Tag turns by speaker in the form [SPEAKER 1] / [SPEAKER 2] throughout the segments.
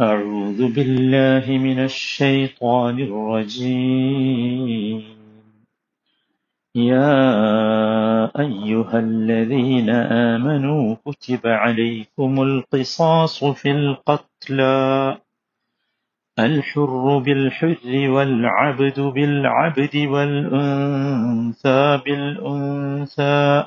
[SPEAKER 1] أعوذ بالله من الشيطان الرجيم. يا أيها الذين آمنوا كتب عليكم القصاص في القتلى. الحر بالحر والعبد بالعبد والأنثى بالأنثى.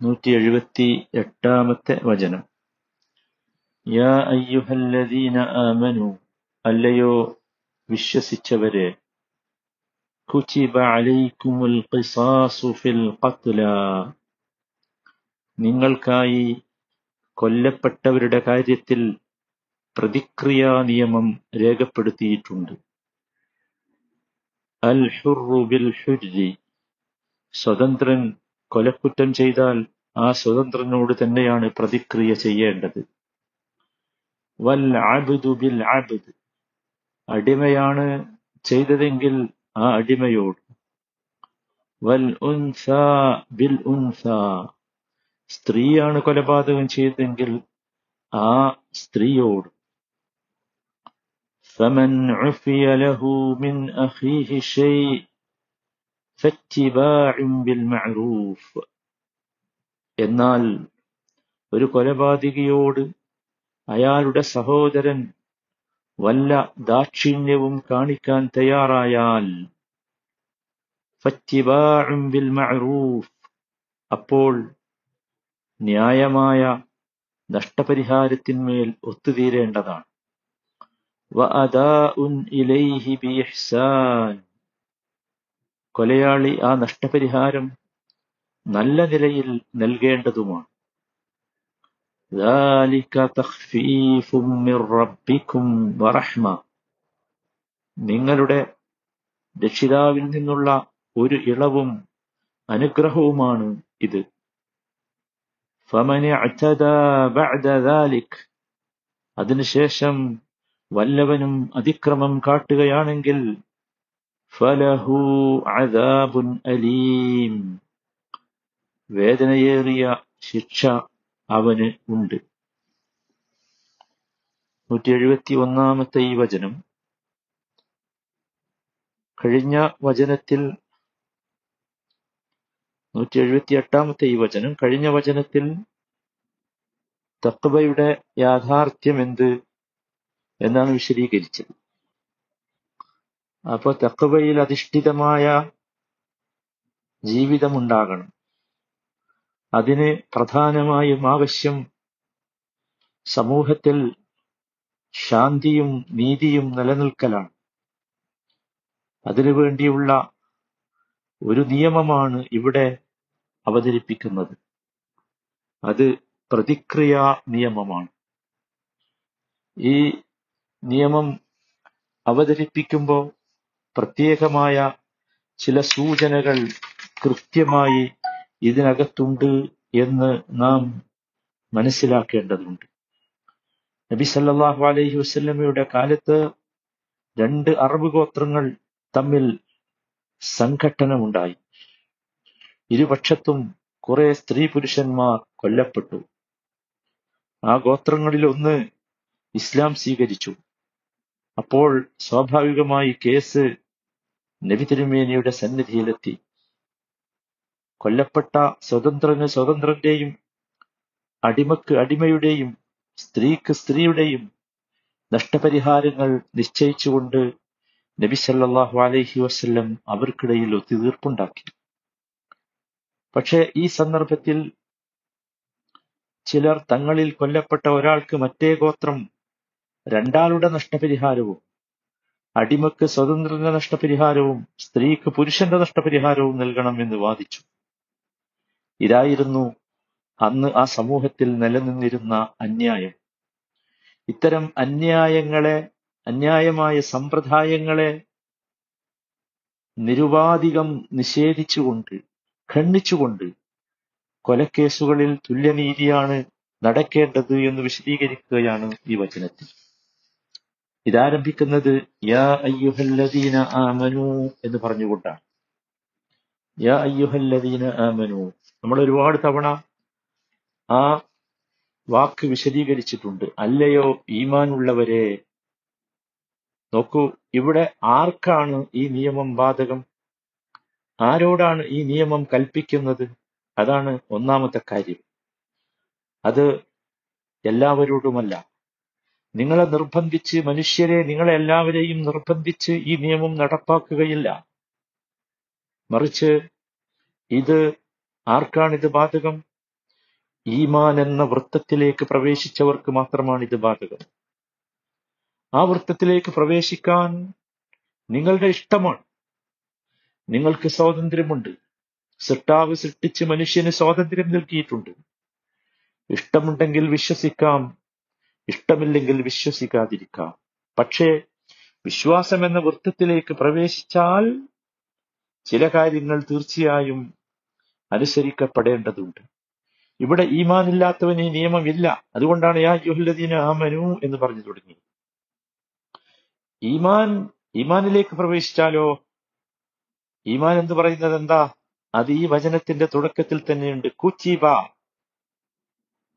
[SPEAKER 1] നൂറ്റി എഴുപത്തി എട്ടാമത്തെ വചനം. യാ അയ്യുഹല്ലദീന ആമനു അല്ലയോ വിശ്വസിച്ചവരെ കുചിബ അലൈക്കുമുൽ ഖിസാസു ഫിൽ ഖത്ല നിങ്ങൾക്കായി കൊല്ലപ്പെട്ടവരുടെ കാര്യത്തിൽ പ്രതിക്രിയാ നിയമം രേഖപ്പെടുത്തിയിട്ടുണ്ട്. അൽ ഹുറു ബിൽ ഹുരി സ്വതന്ത്രൻ കൊലക്കുറ്റം ചെയ്താൽ ആ സ്വതന്ത്രനോട് തന്നെയാണ് പ്രതിക്രിയ ചെയ്യേണ്ടത് വൽ അബ്ദു ബിൽ അബ്ദ് അടിമയാണ് ചെയ്തതെങ്കിൽ ആ അടിമയോട് വൽ ഉൻസ ബിൽ ഉൻസ സ്ത്രീയാണ് കൊലപാതകം ചെയ്തതെങ്കിൽ ആ സ്ത്രീയോട് فمن عفي له من أخيه شيء ബിൽ മഅറൂഫ് എന്നാൽ ഒരു കൊലപാതകിയോട് അയാളുടെ സഹോദരൻ വല്ല ദാക്ഷിണ്യവും കാണിക്കാൻ തയ്യാറായാൽ ബിൽ മഅറൂഫ് അപ്പോൾ ന്യായമായ നഷ്ടപരിഹാരത്തിന്മേൽ ഒത്തുതീരേണ്ടതാണ്. വഅദാഉൻ ഇലൈഹി ബിഇഹ്സാൻ. കൊലയാളി ആ നഷ്ടപരിഹാരം നല്ല നിലയിൽ നൽകേണ്ടതുമാണ്. നിങ്ങളുടെ രക്ഷിതാവിൽ നിന്നുള്ള ഒരു ഇളവും അനുഗ്രഹവുമാണ് ഇത്. അതിനുശേഷം വല്ലവനും അതിക്രമം കാട്ടുകയാണെങ്കിൽ ഫലഹു അദാബുൻ അലീം. വേദനയേറിയ ശിക്ഷ അവന് ഉണ്ട്. നൂറ്റി എഴുപത്തി ഒന്നാമത്തെ ഈ വചനം. കഴിഞ്ഞ വചനത്തിൽ നൂറ്റി എഴുപത്തി എട്ടാമത്തെ ഈ വചനം. കഴിഞ്ഞ വചനത്തിൽ തക്കബയുടെ യാഥാർത്ഥ്യം എന്ത് എന്നാണ് വിശദീകരിച്ചത്. അപ്പൊ തെക്കുവയിൽ അധിഷ്ഠിതമായ ജീവിതമുണ്ടാകണം. അതിന് പ്രധാനമായും ആവശ്യം സമൂഹത്തിൽ ശാന്തിയും നീതിയും നിലനിൽക്കലാണ്. അതിനുവേണ്ടിയുള്ള ഒരു നിയമമാണ് ഇവിടെ അവതരിപ്പിക്കുന്നത്. അത് പ്രതിക്രിയാ നിയമമാണ്. ഈ നിയമം അവതരിപ്പിക്കുമ്പോൾ പ്രത്യേകമായ ചില സൂചനകൾ കൃത്യമായി ഇതിനകത്തുണ്ട് എന്ന് നാം മനസ്സിലാക്കേണ്ടതുണ്ട്. നബി സല്ലാഹു അലൈഹി വസ്ലമയുടെ കാലത്ത് രണ്ട് അറബ് ഗോത്രങ്ങൾ തമ്മിൽ സംഘട്ടനമുണ്ടായി. ഇരുപക്ഷത്തും കുറെ സ്ത്രീ പുരുഷന്മാർ കൊല്ലപ്പെട്ടു. ആ ഗോത്രങ്ങളിൽ ഒന്ന് ഇസ്ലാം സ്വീകരിച്ചു. അപ്പോൾ സ്വാഭാവികമായി കേസ് നബി തിരുമേനിയുടെ സന്നിധിയിലെത്തി. കൊല്ലപ്പെട്ട സ്വതന്ത്രന് സ്വതന്ത്രന്റെയും അടിമക്ക് അടിമയുടെയും സ്ത്രീക്ക് സ്ത്രീയുടെയും നഷ്ടപരിഹാരങ്ങൾ നിശ്ചയിച്ചുകൊണ്ട് നബി സല്ലല്ലാഹു അലൈഹി വസല്ലം അവർക്കിടയിൽ ഒത്തുതീർപ്പുണ്ടാക്കി. പക്ഷേ ഈ സന്ദർഭത്തിൽ ചിലർ തങ്ങളിൽ കൊല്ലപ്പെട്ട ഒരാൾക്ക് മറ്റേ ഗോത്രം രണ്ടാളുടെ നഷ്ടപരിഹാരവും അടിമക്ക് സ്വതന്ത്രന്റെ നഷ്ടപരിഹാരവും സ്ത്രീക്ക് പുരുഷന്റെ നഷ്ടപരിഹാരവും നൽകണം എന്ന് വാദിച്ചു. ഇതായിരുന്നു അന്ന് ആ സമൂഹത്തിൽ നിലനിന്നിരുന്ന അന്യായം. ഇത്തരം അന്യായങ്ങളെ അന്യായമായ സമ്പ്രദായങ്ങളെ നിരുപാധികം നിഷേധിച്ചുകൊണ്ട് ഖണ്ഡിച്ചുകൊണ്ട് കൊലക്കേസുകളിൽ തുല്യനീതിയാണ് നടക്കേണ്ടത് എന്ന് വിശദീകരിക്കുകയാണ് ഈ വചനത്തിൽ. ഇതാരംഭിക്കുന്നത്? യാ അയ്യുഹല്ലദീന ആമനു എന്ന് പറഞ്ഞുകൊണ്ടാണ്. യാ അയ്യുഹല്ലദീന ആമനു. നമ്മൾ ഒരുപാട് തവണ ആ വാക്ക് വിശദീകരിച്ചിട്ടുണ്ട്. അല്ലയോ ഈമാനുള്ളവരെ? നോക്കൂ ഇവിടെ ആർക്കാണ് ഈ നിയമം ബാധകം? ആരോടാണ് ഈ നിയമം കൽപ്പിക്കുന്നത്? അതാണ് ഒന്നാമത്തെ കാര്യം. അത് എല്ലാവരോടുമല്ല. നിങ്ങളെ നിർബന്ധിച്ച് മനുഷ്യരെ നിങ്ങളെല്ലാവരെയും നിർബന്ധിച്ച് ഈ നിയമം നടപ്പാക്കുകയില്ല. മറിച്ച് ഇത് ആർക്കാണിത് ബാധകം? ഈമാൻ എന്ന വൃത്തത്തിലേക്ക് പ്രവേശിച്ചവർക്ക് മാത്രമാണ് ഇത് ബാധകം. ആ വൃത്തത്തിലേക്ക് പ്രവേശിക്കാൻ നിങ്ങളുടെ ഇഷ്ടമാണ്. നിങ്ങൾക്ക് സ്വാതന്ത്ര്യമുണ്ട്. സൃഷ്ടാവ് സൃഷ്ടിച്ച് മനുഷ്യന് സ്വാതന്ത്ര്യം നൽകിയിട്ടുണ്ട്. ഇഷ്ടമുണ്ടെങ്കിൽ വിശ്വസിക്കാം. ഇഷ്ടമില്ലെങ്കിൽ വിശ്വസിക്കാതിരിക്കാം. പക്ഷേ വിശ്വാസം എന്ന വൃത്തത്തിലേക്ക് പ്രവേശിച്ചാൽ ചില കാര്യങ്ങൾ തീർച്ചയായും അനുസരിക്കപ്പെടേണ്ടതുണ്ട്. ഇവിടെ ഈമാനില്ലാത്തവന് നിയമമില്ല. അതുകൊണ്ടാണ് യാ യുഹല്ലദീന ആമനു എന്ന് പറഞ്ഞു തുടങ്ങി ഈമാൻ ഈമാനിലേക്ക് പ്രവേശിച്ചാലോ? ഈമാൻ എന്ന് പറയുന്നത് എന്താ? അത് ഈ വചനത്തിന്റെ തുടക്കത്തിൽ തന്നെയുണ്ട്. കുത്തിബ.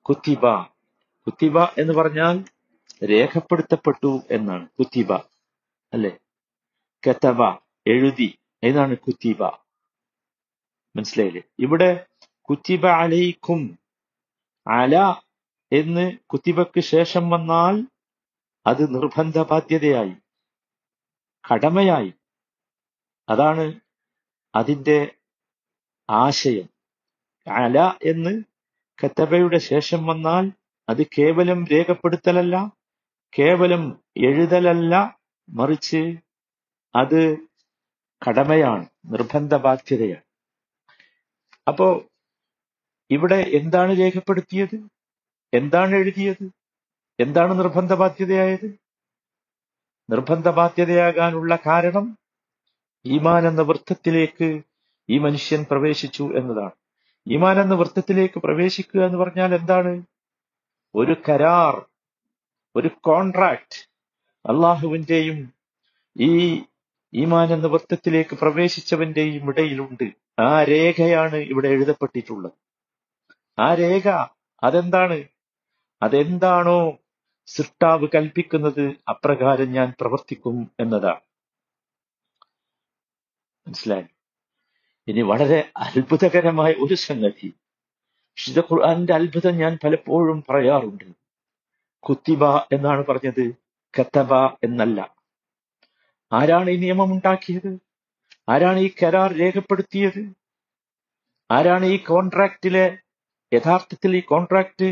[SPEAKER 1] കുത്തിബ. കുത്തിബ എന്ന് പറഞ്ഞാൽ രേഖപ്പെടുത്തപ്പെട്ടു എന്നാണ്. കുത്തിബ അല്ലെ? കത്തബ എഴുതി. എന്നാണ് കുത്തിബ മനസ്സിലായില്ലേ? ഇവിടെ കുത്തിബ അലൈക്കും. അല എന്ന് കുത്തിബക്ക് ശേഷം വന്നാൽ അത് നിർബന്ധ ബാധ്യതയായി കടമയായി. അതാണ് അതിന്റെ ആശയം. അല എന്ന് കത്തബയുടെ ശേഷം വന്നാൽ അത് കേവലം രേഖപ്പെടുത്തലല്ല കേവലം എഴുതലല്ല മറിച്ച് അത് കടമയാണ് നിർബന്ധ ബാധ്യതയാണ് അപ്പോ ഇവിടെ എന്താണ് രേഖപ്പെടുത്തിയത്? എന്താണ് എഴുതിയത്? എന്താണ് നിർബന്ധ ബാധ്യതയായത് നിർബന്ധ ബാധ്യതയാകാനുള്ള കാരണം ഈമാൻ എന്ന വൃത്തത്തിലേക്ക് ഈ മനുഷ്യൻ പ്രവേശിച്ചു എന്നതാണ്. ഈമാൻ എന്ന വൃത്തത്തിലേക്ക് പ്രവേശിക്കുക എന്ന് പറഞ്ഞാൽ എന്താണ്? ഒരു കരാർ ഒരു കോൺട്രാക്ട് അള്ളാഹുവിന്റെയും ഈ ഈമാൻ എന്ന വൃത്തത്തിലേക്ക് പ്രവേശിച്ചവന്റെയും ഇടയിലുണ്ട്. ആ രേഖയാണ് ഇവിടെ എഴുതപ്പെട്ടിട്ടുള്ളത്. ആ രേഖ അതെന്താണ്? അതെന്താണോ സൃഷ്ടാവ് കൽപ്പിക്കുന്നത് അപ്രകാരം ഞാൻ പ്രവർത്തിക്കും എന്നതാണ്. മനസ്സിലായി? ഇനി വളരെ അത്ഭുതകരമായ ഒരു സംഗതി. വിശുദ്ധ ഖുർആാനിന്റെ അത്ഭുതം ഞാൻ പലപ്പോഴും പറയാറുണ്ട്. കുത്തിബ എന്നാണ് പറഞ്ഞത് കത്തബ എന്നല്ല. ആരാണ് ഈ നിയമം ഉണ്ടാക്കിയത് ആരാണ് ഈ കരാർ രേഖപ്പെടുത്തിയത്? ആരാണ് ഈ കോൺട്രാക്റ്റിലെ യഥാർത്ഥത്തിൽ ഈ കോൺട്രാക്ട്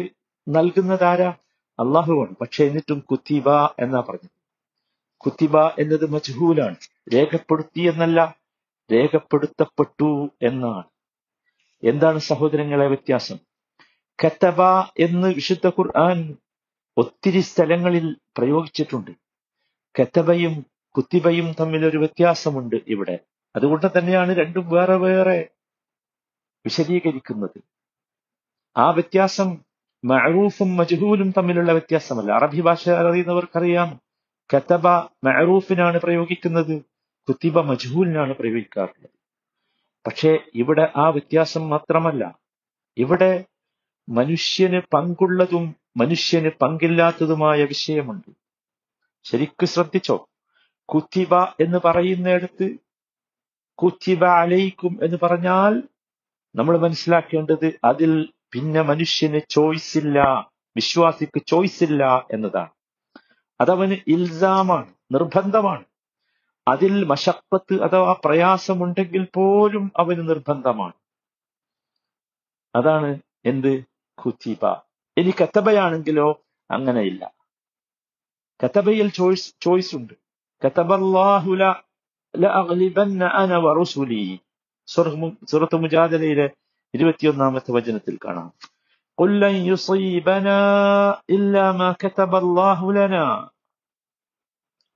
[SPEAKER 1] നൽകുന്നത് ആരാ? അള്ളാഹുവാണ്. പക്ഷെ എന്നിട്ടും കുത്തിബ എന്നാ പറഞ്ഞത്. കുത്തിബ എന്നത് മജ്ഹൂലാണ്. രേഖപ്പെടുത്തി എന്നല്ല രേഖപ്പെടുത്തപ്പെട്ടു എന്നാണ്. എന്താണ് സഹോദരങ്ങളെ വ്യത്യാസം? കത്തബ എന്ന് വിശുദ്ധ ഖുർആൻ ഒത്തിരി സ്ഥലങ്ങളിൽ പ്രയോഗിച്ചിട്ടുണ്ട്. കത്തബയും കുത്തിബയും തമ്മിൽ ഒരു വ്യത്യാസമുണ്ട് ഇവിടെ. അതുകൊണ്ട് തന്നെയാണ് രണ്ടും വേറെ വേറെ വിശദീകരിക്കുന്നത്. ആ വ്യത്യാസം മഅറൂഫും മജ്ഹൂലും തമ്മിലുള്ള വ്യത്യാസമല്ല. അറബി ഭാഷ അറിയുന്നവർക്കറിയാം. കത്തബ മഅറൂഫിനാണ് പ്രയോഗിക്കുന്നത് കുത്തിബ മജ്ഹൂലിനാണ് പ്രയോഗിക്കാറുള്ളത്. പക്ഷേ ഇവിടെ ആ വ്യത്യാസം മാത്രമല്ല. ഇവിടെ മനുഷ്യന് പങ്കുള്ളതും മനുഷ്യന് പങ്കില്ലാത്തതുമായ വിഷയമുണ്ട്. ശരിക്ക് ശ്രദ്ധിച്ചോ? കുത്തിബ എന്ന് പറയുന്നിടത്ത് കുത്തിബ അലയിക്കും എന്ന് പറഞ്ഞാൽ നമ്മൾ മനസ്സിലാക്കേണ്ടത് അതിൽ പിന്നെ മനുഷ്യന് ചോയ്സ് ഇല്ല വിശ്വാസിക്ക് ചോയ്സ് ഇല്ല എന്നതാണ്. അതവന് ഇൽസാമാണ് നിർബന്ധമാണ്. അതിൽ മശപ്പത്ത് അഥവാ പ്രയാസമുണ്ടെങ്കിൽ പോലും അവന് നിർബന്ധമാണ് അതാണ് എന്ത് കുത്തിബ ഇനി കത്തബയാണെങ്കിലോ അങ്ങനെയില്ല കത്തബയിൽ ചോയ്സ് ചോയ്സ് ഉണ്ട് കത്തബല്ലാഹുല ലഅഗ്ലിബന്ന അന വറുസുലി സൂറത്ത് മുജാദലയിലെ ഇരുപത്തിയൊന്നാമത്തെ വചനത്തിൽ കാണാം قل لن يصيبنا إلا ما كتب الله لنا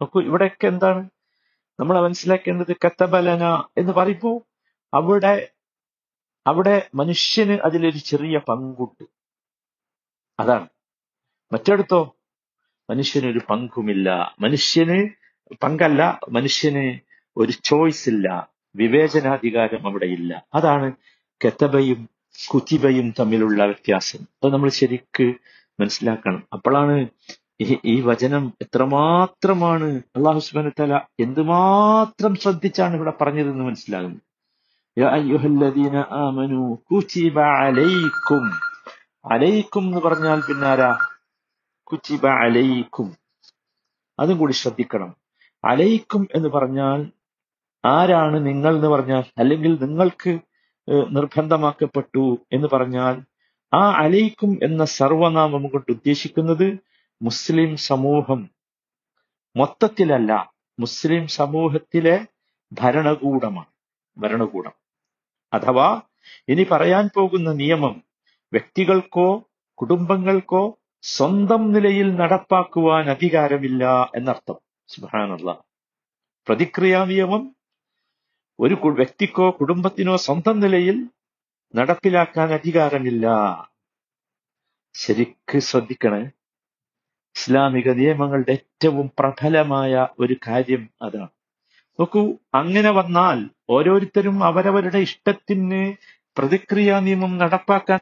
[SPEAKER 1] നോക്കൂ ഇവിടെയൊക്കെ എന്താണ് നമ്മൾ മനസ്സിലാക്കേണ്ടത് കത്തബലന എന്ന് പറയുമ്പോ അവിടെ അവിടെ മനുഷ്യന് അതിലൊരു ചെറിയ പങ്കുണ്ട്. അതാണ്. മറ്റെടുത്തോ മനുഷ്യനൊരു പങ്കുമില്ല. മനുഷ്യന് പങ്കല്ല മനുഷ്യന് ഒരു ചോയ്സ് ഇല്ല വിവേചനാധികാരം അവിടെ ഇല്ല. അതാണ് കെത്തബയും കുത്തിബയും തമ്മിലുള്ള വ്യത്യാസം. അത് നമ്മൾ ശരിക്ക് മനസ്സിലാക്കണം. അപ്പോഴാണ് ഈ ഈ വചനം എത്രമാത്രമാണ് അള്ളാഹു സുബാന തല എന്തുമാത്രം ശ്രദ്ധിച്ചാണ് ഇവിടെ പറഞ്ഞതെന്ന് അലൈക്കും. അലൈക്കും എന്ന് പറഞ്ഞാൽ പിന്നാരാ കുച്ചിബ അലൈക്കും. അതും കൂടി ശ്രദ്ധിക്കണം. അലൈക്കും എന്ന് പറഞ്ഞാൽ ആരാണ് നിങ്ങൾ എന്ന് പറഞ്ഞാൽ അല്ലെങ്കിൽ നിങ്ങൾക്ക് നിർബന്ധമാക്കപ്പെട്ടു എന്ന് പറഞ്ഞാൽ ആ അലൈക്കും എന്ന സർവനാമം കൊണ്ട് ഉദ്ദേശിക്കുന്നത് മുസ്ലിം സമൂഹം മൊത്തത്തിലല്ല മുസ്ലിം സമൂഹത്തിലെ ഭരണകൂടമാണ് ഭരണകൂടം. അഥവാ ഇനി പറയാൻ പോകുന്ന നിയമം വ്യക്തികൾക്കോ കുടുംബങ്ങൾക്കോ സ്വന്തം നിലയിൽ നടപ്പാക്കുവാൻ അധികാരമില്ല എന്നർത്ഥം. സുഹാനുള്ള പ്രതിക്രിയാ നിയമം ഒരു വ്യക്തിക്കോ കുടുംബത്തിനോ സ്വന്തം നിലയിൽ നടപ്പിലാക്കാൻ അധികാരമില്ല. ശരിക്ക് ശ്രദ്ധിക്കണേ. ഇസ്ലാമിക നിയമങ്ങളുടെ ഏറ്റവും പ്രബലമായ ഒരു കാര്യം അതാണ്. നോക്കൂ അങ്ങനെ വന്നാൽ ഓരോരുത്തരും അവരവരുടെ ഇഷ്ടത്തിന് പ്രതിക്രിയാ നിയമം നടപ്പാക്കാൻ